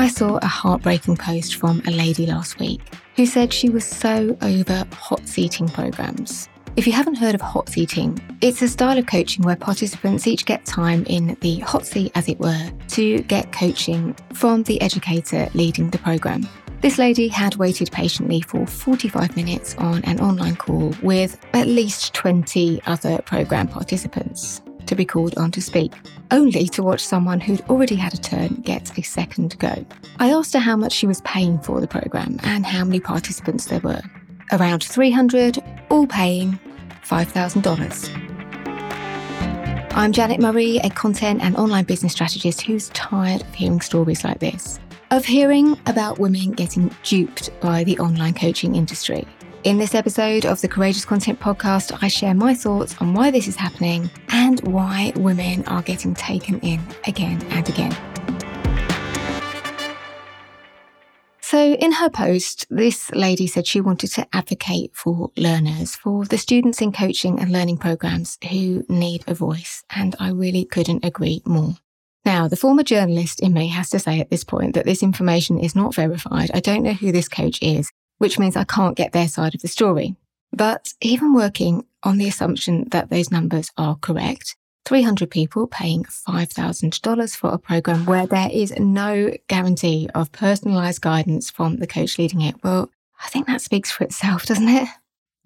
I saw a heartbreaking post from a lady last week who said she was so over hot seating programs. If you haven't heard of hot seating, it's a style of coaching where participants each get time in the hot seat, as it were, to get coaching from the educator leading the program. This lady had waited patiently for 45 minutes on an online call with at least 20 other program participants to be called on to speak, only to watch someone who'd already had a turn get a second go. I asked her how much she was paying for the programme and how many participants there were. Around 300, all paying $5,000. I'm Janet Murray, a content and online business strategist who's tired of hearing stories like this. Of hearing about women getting duped by the online coaching industry in this episode of the Courageous Content Podcast, I share my thoughts on why this is happening and why women are getting taken in again and again. So, in her post, this lady said she wanted to advocate for learners, for the students in coaching and learning programs who need a voice. And I really couldn't agree more. Now, the former journalist in me has to say at this point that this information is not verified. I don't know who this coach is, which means I can't get their side of the story. But even working on the assumption that those numbers are correct, 300 people paying $5,000 for a program where there is no guarantee of personalized guidance from the coach leading it. Well, I think that speaks for itself, doesn't it?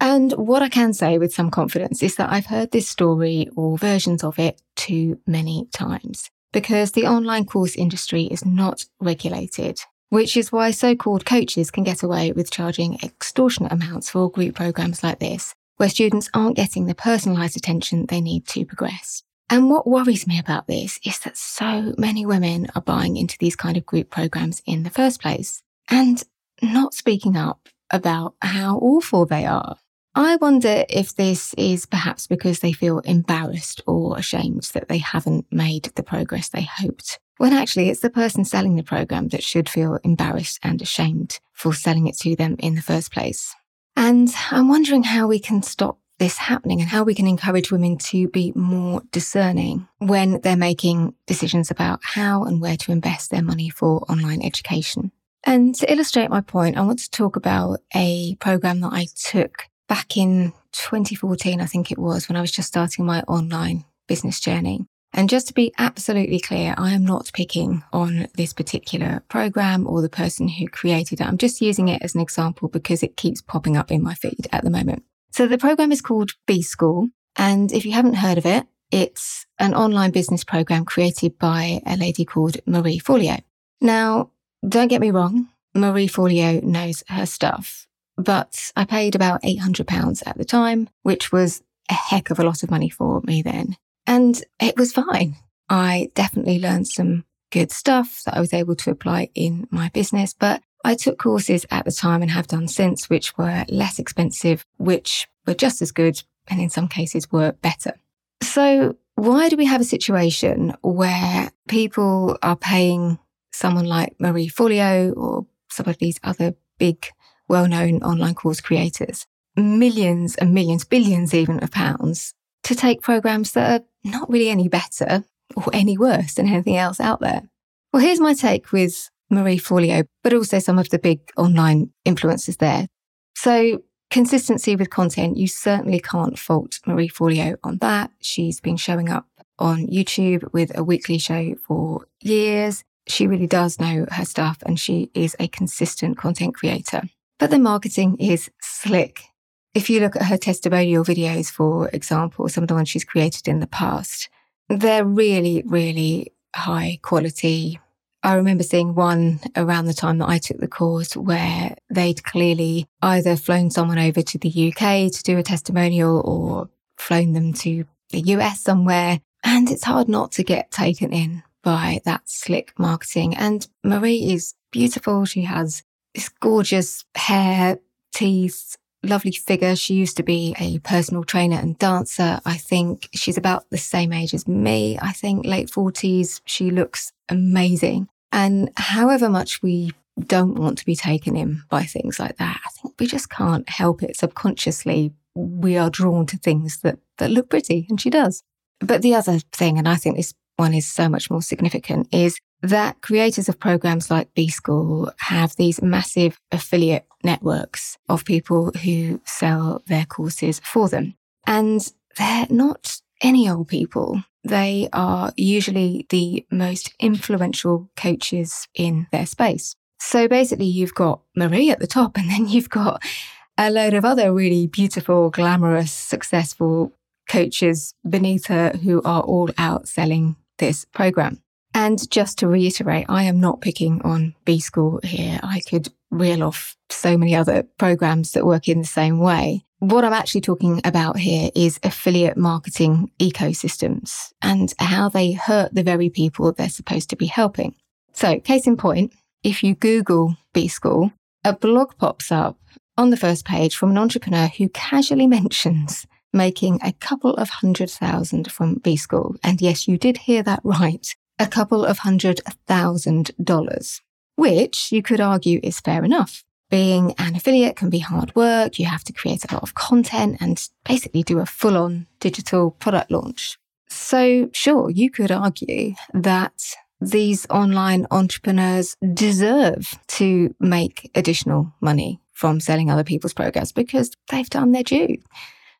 And what I can say with some confidence is that I've heard this story or versions of it too many times because the online course industry is not regulated which is why so called coaches can get away with charging extortionate amounts for group programs like this, where students aren't getting the personalised attention they need to progress. And what worries me about this is that so many women are buying into these kind of group programs in the first place and not speaking up about how awful they are. I wonder if this is perhaps because they feel embarrassed or ashamed that they haven't made the progress they hoped when actually it's the person selling the program that should feel embarrassed and ashamed for selling it to them in the first place. And I'm wondering how we can stop this happening and how we can encourage women to be more discerning when they're making decisions about how and where to invest their money for online education. And to illustrate my point, I want to talk about a program that I took back in 2014, I think it was, when I was just starting my online business journey. And just to be absolutely clear, I am not picking on this particular program or the person who created it. I'm just using it as an example because it keeps popping up in my feed at the moment. So the program is called B School. And if you haven't heard of it, it's an online business program created by a lady called Marie Forleo. Now, don't get me wrong, Marie Forleo knows her stuff, but I paid about £800 at the time, which was a heck of a lot of money for me then. And it was fine. I definitely learned some good stuff that I was able to apply in my business, but I took courses at the time and have done since, which were less expensive, which were just as good, and in some cases were better. So why do we have a situation where people are paying someone like Marie Forleo or some of these other big, well-known online course creators millions and millions, billions even of pounds to take programs that are not really any better or any worse than anything else out there. Well, here's my take with Marie Forleo, but also some of the big online influencers there. So, consistency with content, you certainly can't fault Marie Forleo on that. She's been showing up on YouTube with a weekly show for years. She really does know her stuff and she is a consistent content creator. But the marketing is slick if you look at her testimonial videos, for example, some of the ones she's created in the past, they're really, really high quality. I remember seeing one around the time that I took the course where they'd clearly either flown someone over to the UK to do a testimonial or flown them to the US somewhere. And it's hard not to get taken in by that slick marketing. And Marie is beautiful. She has this gorgeous hair, teeth, lovely figure. She used to be a personal trainer and dancer. I think she's about the same age as me. I think late 40s. She looks amazing. And however much we don't want to be taken in by things like that, I think we just can't help it subconsciously. We are drawn to things that, that look pretty, and she does. But the other thing, and I think this one is so much more significant is that creators of programs like B School have these massive affiliate networks of people who sell their courses for them. And they're not any old people. They are usually the most influential coaches in their space. So basically, you've got Marie at the top, and then you've got a load of other really beautiful, glamorous, successful coaches beneath her who are all out selling this program. And just to reiterate, I am not picking on B School here. I could reel off so many other programs that work in the same way. What I'm actually talking about here is affiliate marketing ecosystems and how they hurt the very people they're supposed to be helping. So, case in point, if you Google B School, a blog pops up on the first page from an entrepreneur who casually mentions making a couple of hundred thousand from B School. And yes, you did hear that right. A couple of hundred thousand dollars, which you could argue is fair enough. Being an affiliate can be hard work. You have to create a lot of content and basically do a full on digital product launch. So, sure, you could argue that these online entrepreneurs deserve to make additional money from selling other people's programs because they've done their due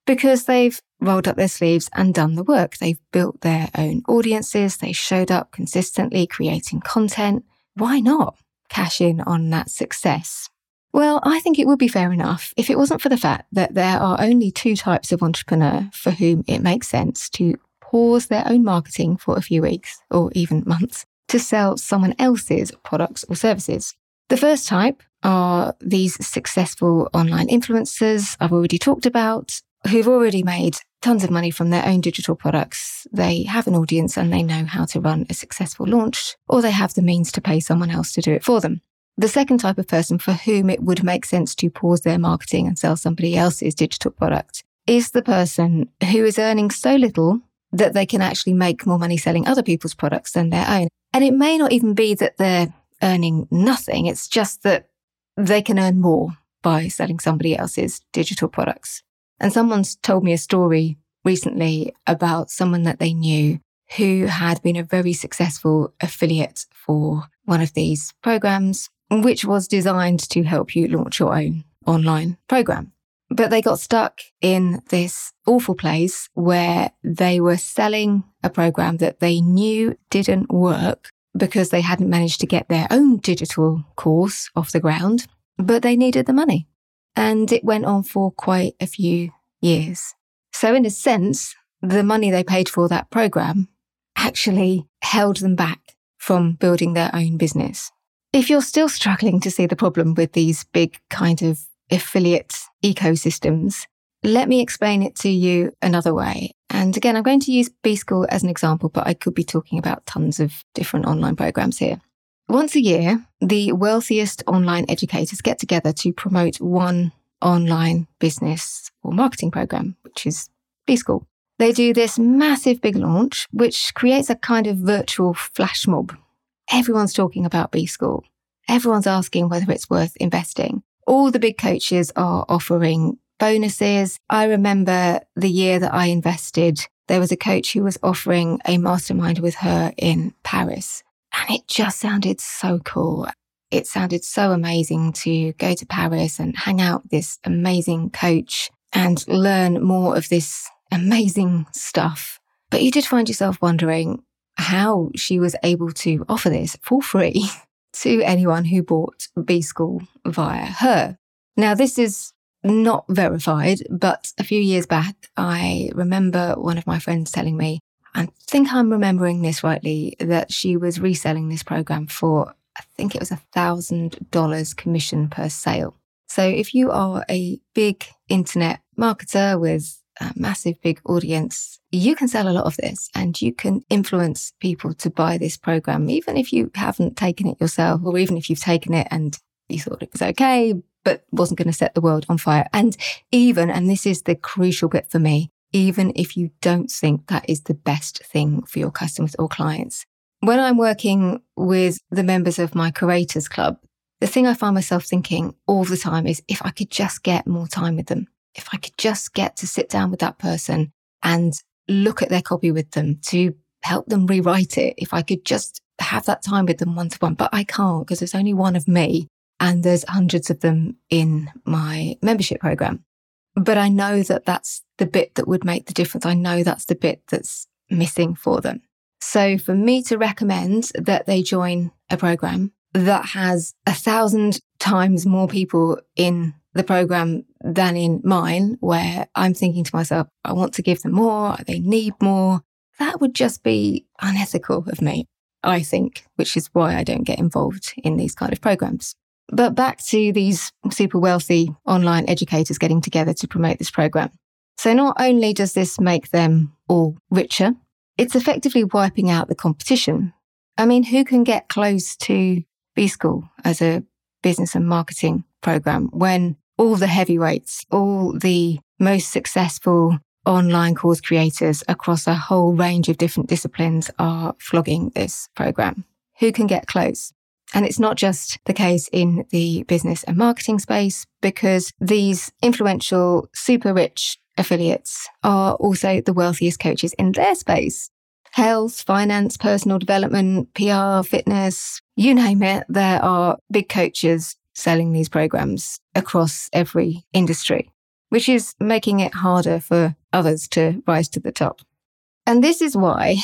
because they've rolled up their sleeves and done the work. They've built their own audiences. They showed up consistently creating content. Why not cash in on that success? Well, I think it would be fair enough if it wasn't for the fact that there are only two types of entrepreneur for whom it makes sense to pause their own marketing for a few weeks or even months to sell someone else's products or services. The first type are these successful online influencers I've already talked about who've already made tons of money from their own digital products. They have an audience and they know how to run a successful launch, or they have the means to pay someone else to do it for them. The second type of person for whom it would make sense to pause their marketing and sell somebody else's digital product is the person who is earning so little that they can actually make more money selling other people's products than their own. And it may not even be that they're earning nothing. It's just that they can earn more by selling somebody else's digital products. And someone's told me a story recently about someone that they knew who had been a very successful affiliate for one of these programs, which was designed to help you launch your own online program. But they got stuck in this awful place where they were selling a program that they knew didn't work because they hadn't managed to get their own digital course off the ground, but they needed the money. And it went on for quite a few years. So, in a sense, the money they paid for that program actually held them back from building their own business. If you're still struggling to see the problem with these big kind of affiliate ecosystems, let me explain it to you another way. And again, I'm going to use B School as an example, but I could be talking about tons of different online programs here. Once a year, the wealthiest online educators get together to promote one online business or marketing program, which is B School. They do this massive big launch, which creates a kind of virtual flash mob. Everyone's talking about B School. Everyone's asking whether it's worth investing. All the big coaches are offering bonuses. I remember the year that I invested, there was a coach who was offering a mastermind with her in Paris. And it just sounded so cool. It sounded so amazing to go to Paris and hang out with this amazing coach and learn more of this amazing stuff. But you did find yourself wondering how she was able to offer this for free to anyone who bought B School via her. Now, this is not verified, but a few years back, I remember one of my friends telling me, I think I'm remembering this rightly, that she was reselling this program for, I think it was a thousand dollars commission per sale. So if you are a big internet marketer with a massive big audience, you can sell a lot of this and you can influence people to buy this program, even if you haven't taken it yourself, or even if you've taken it and you thought it was okay, but wasn't going to set the world on fire. And even, and this is the crucial bit for me, even if you don't think that is the best thing for your customers or clients. When I'm working with the members of my Curators Club, the thing I find myself thinking all the time is if I could just get more time with them, if I could just get to sit down with that person and look at their copy with them, to help them rewrite it, if I could just have that time with them one to one, but I can't because there's only one of me and there's hundreds of them in my membership program. But I know that that's the bit that would make the difference. I know that's the bit that's missing for them. So for me to recommend that they join a program that has a thousand times more people in the program than in mine, where I'm thinking to myself, I want to give them more, they need more. That would just be unethical of me, I think, which is why I don't get involved in these kind of programs. But back to these super wealthy online educators getting together to promote this program. So not only does this make them all richer, it's effectively wiping out the competition. I mean, who can get close to B School as a business and marketing program when all the heavyweights, all the most successful online course creators across a whole range of different disciplines are flogging this program? Who can get close? And it's not just the case in the business and marketing space because these influential, super rich affiliates are also the wealthiest coaches in their space. Health, finance, personal development, PR, fitness, you name it, there are big coaches selling these programs across every industry, which is making it harder for others to rise to the top. And this is why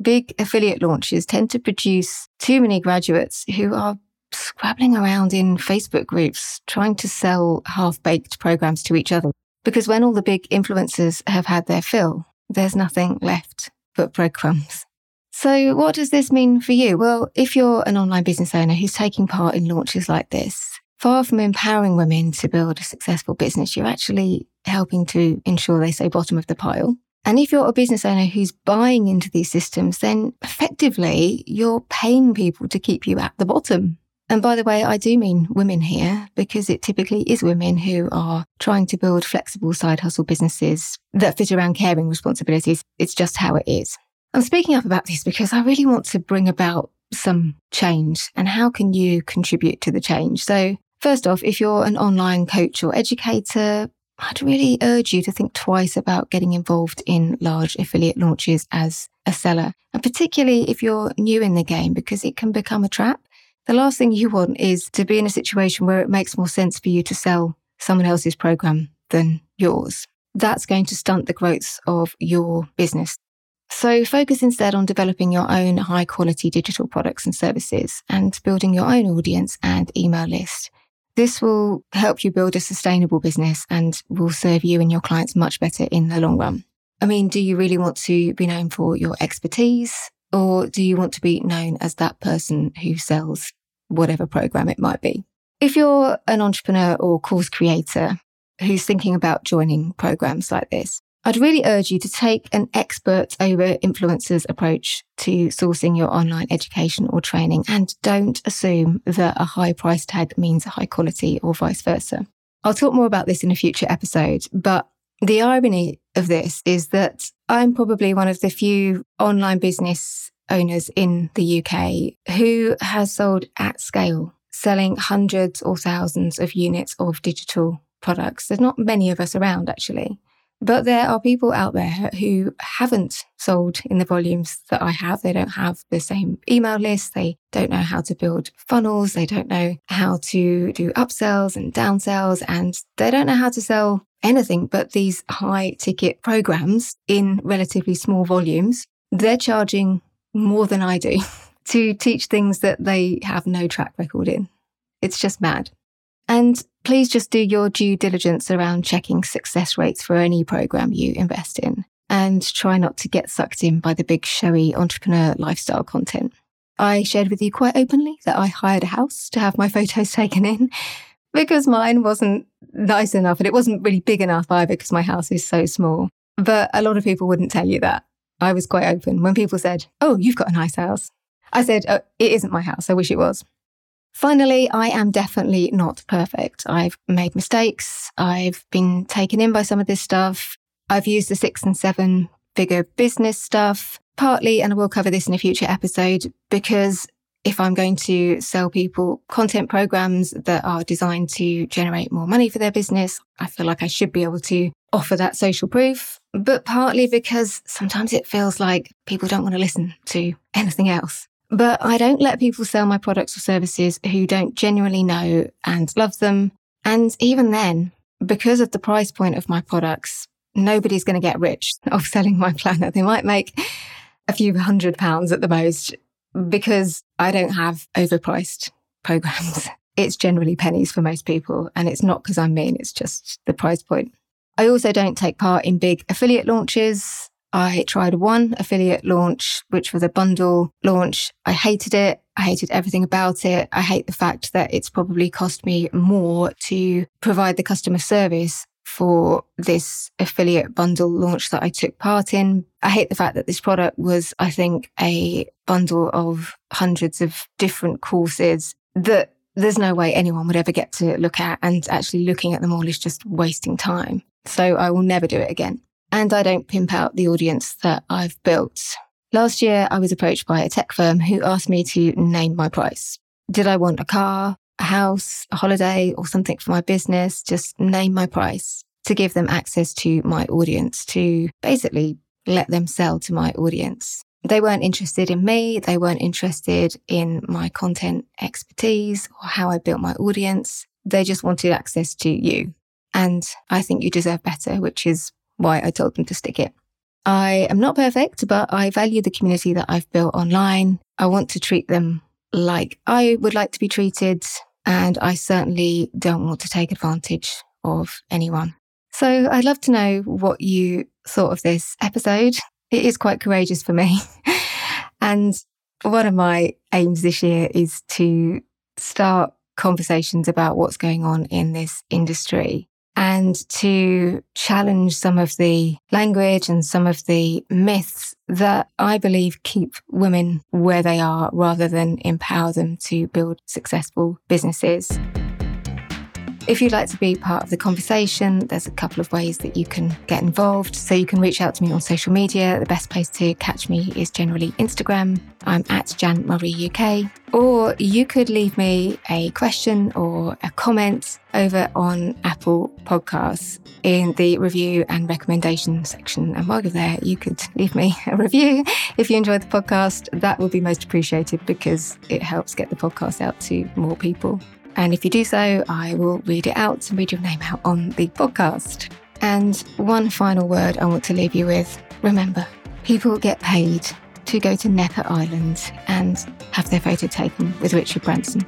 big affiliate launches tend to produce too many graduates who are scrabbling around in Facebook groups trying to sell half baked programs to each other. Because when all the big influencers have had their fill, there's nothing left but breadcrumbs. So, what does this mean for you? Well, if you're an online business owner who's taking part in launches like this, far from empowering women to build a successful business, you're actually helping to ensure they stay bottom of the pile. And if you're a business owner who's buying into these systems, then effectively you're paying people to keep you at the bottom. And by the way, I do mean women here because it typically is women who are trying to build flexible side hustle businesses that fit around caring responsibilities. It's just how it is. I'm speaking up about this because I really want to bring about some change and how can you contribute to the change? So first off, if you're an online coach or educator, I'd really urge you to think twice about getting involved in large affiliate launches as a seller, and particularly if you're new in the game, because it can become a trap. The last thing you want is to be in a situation where it makes more sense for you to sell someone else's program than yours. That's going to stunt the growth of your business. So focus instead on developing your own high quality digital products and services and building your own audience and email list. This will help you build a sustainable business and will serve you and your clients much better in the long run. I mean, do you really want to be known for your expertise or do you want to be known as that person who sells whatever program it might be? If you're an entrepreneur or course creator who's thinking about joining programs like this, I'd really urge you to take an expert over influencers approach to sourcing your online education or training and don't assume that a high price tag means a high quality or vice versa. I'll talk more about this in a future episode, but the irony of this is that I'm probably one of the few online business owners in the UK who has sold at scale, selling hundreds or thousands of units of digital products. There's not many of us around actually. But there are people out there who haven't sold in the volumes that I have. They don't have the same email list. They don't know how to build funnels. They don't know how to do upsells and downsells. And they don't know how to sell anything but these high ticket programs in relatively small volumes. They're charging more than I do to teach things that they have no track record in. It's just mad. And please just do your due diligence around checking success rates for any program you invest in and try not to get sucked in by the big showy entrepreneur lifestyle content. I shared with you quite openly that I hired a house to have my photos taken in because mine wasn't nice enough and it wasn't really big enough either because my house is so small. But a lot of people wouldn't tell you that. I was quite open when people said, Oh, you've got a nice house. I said, oh, It isn't my house. I wish it was. Finally, I am definitely not perfect. I've made mistakes. I've been taken in by some of this stuff. I've used the six and seven figure business stuff partly, and I will cover this in a future episode because if I'm going to sell people content programs that are designed to generate more money for their business, I feel like I should be able to offer that social proof. But partly because sometimes it feels like people don't want to listen to anything else. But I don't let people sell my products or services who don't genuinely know and love them. And even then, because of the price point of my products, nobody's going to get rich off selling my planner. They might make a few hundred pounds at the most because I don't have overpriced programs. It's generally pennies for most people. And it's not because I'm mean, it's just the price point. I also don't take part in big affiliate launches. I tried one affiliate launch, which was a bundle launch. I hated it. I hated everything about it. I hate the fact that it's probably cost me more to provide the customer service for this affiliate bundle launch that I took part in. I hate the fact that this product was, I think, a bundle of hundreds of different courses that there's no way anyone would ever get to look at. And actually looking at them all is just wasting time. So I will never do it again. And I don't pimp out the audience that I've built. Last year, I was approached by a tech firm who asked me to name my price. Did I want a car, a house, a holiday, or something for my business? Just name my price to give them access to my audience, to basically let them sell to my audience. They weren't interested in me. They weren't interested in my content expertise or how I built my audience. They just wanted access to you. And I think you deserve better, which is why I told them to stick it. I am not perfect, but I value the community that I've built online. I want to treat them like I would like to be treated. And I certainly don't want to take advantage of anyone. So I'd love to know what you thought of this episode. It is quite courageous for me. and one of my aims this year is to start conversations about what's going on in this industry and to challenge some of the language and some of the myths that I believe keep women where they are rather than empower them to build successful businesses. If you'd like to be part of the conversation, there's a couple of ways that you can get involved. So you can reach out to me on social media. The best place to catch me is generally Instagram. I'm at Jan Murray UK. Or you could leave me a question or a comment over on Apple Podcasts in the review and recommendation section. And while you're there, you could leave me a review if you enjoyed the podcast. That would be most appreciated because it helps get the podcast out to more people. And if you do so, I will read it out and read your name out on the podcast. And one final word I want to leave you with remember, people get paid to go to Necker Island and have their photo taken with Richard Branson.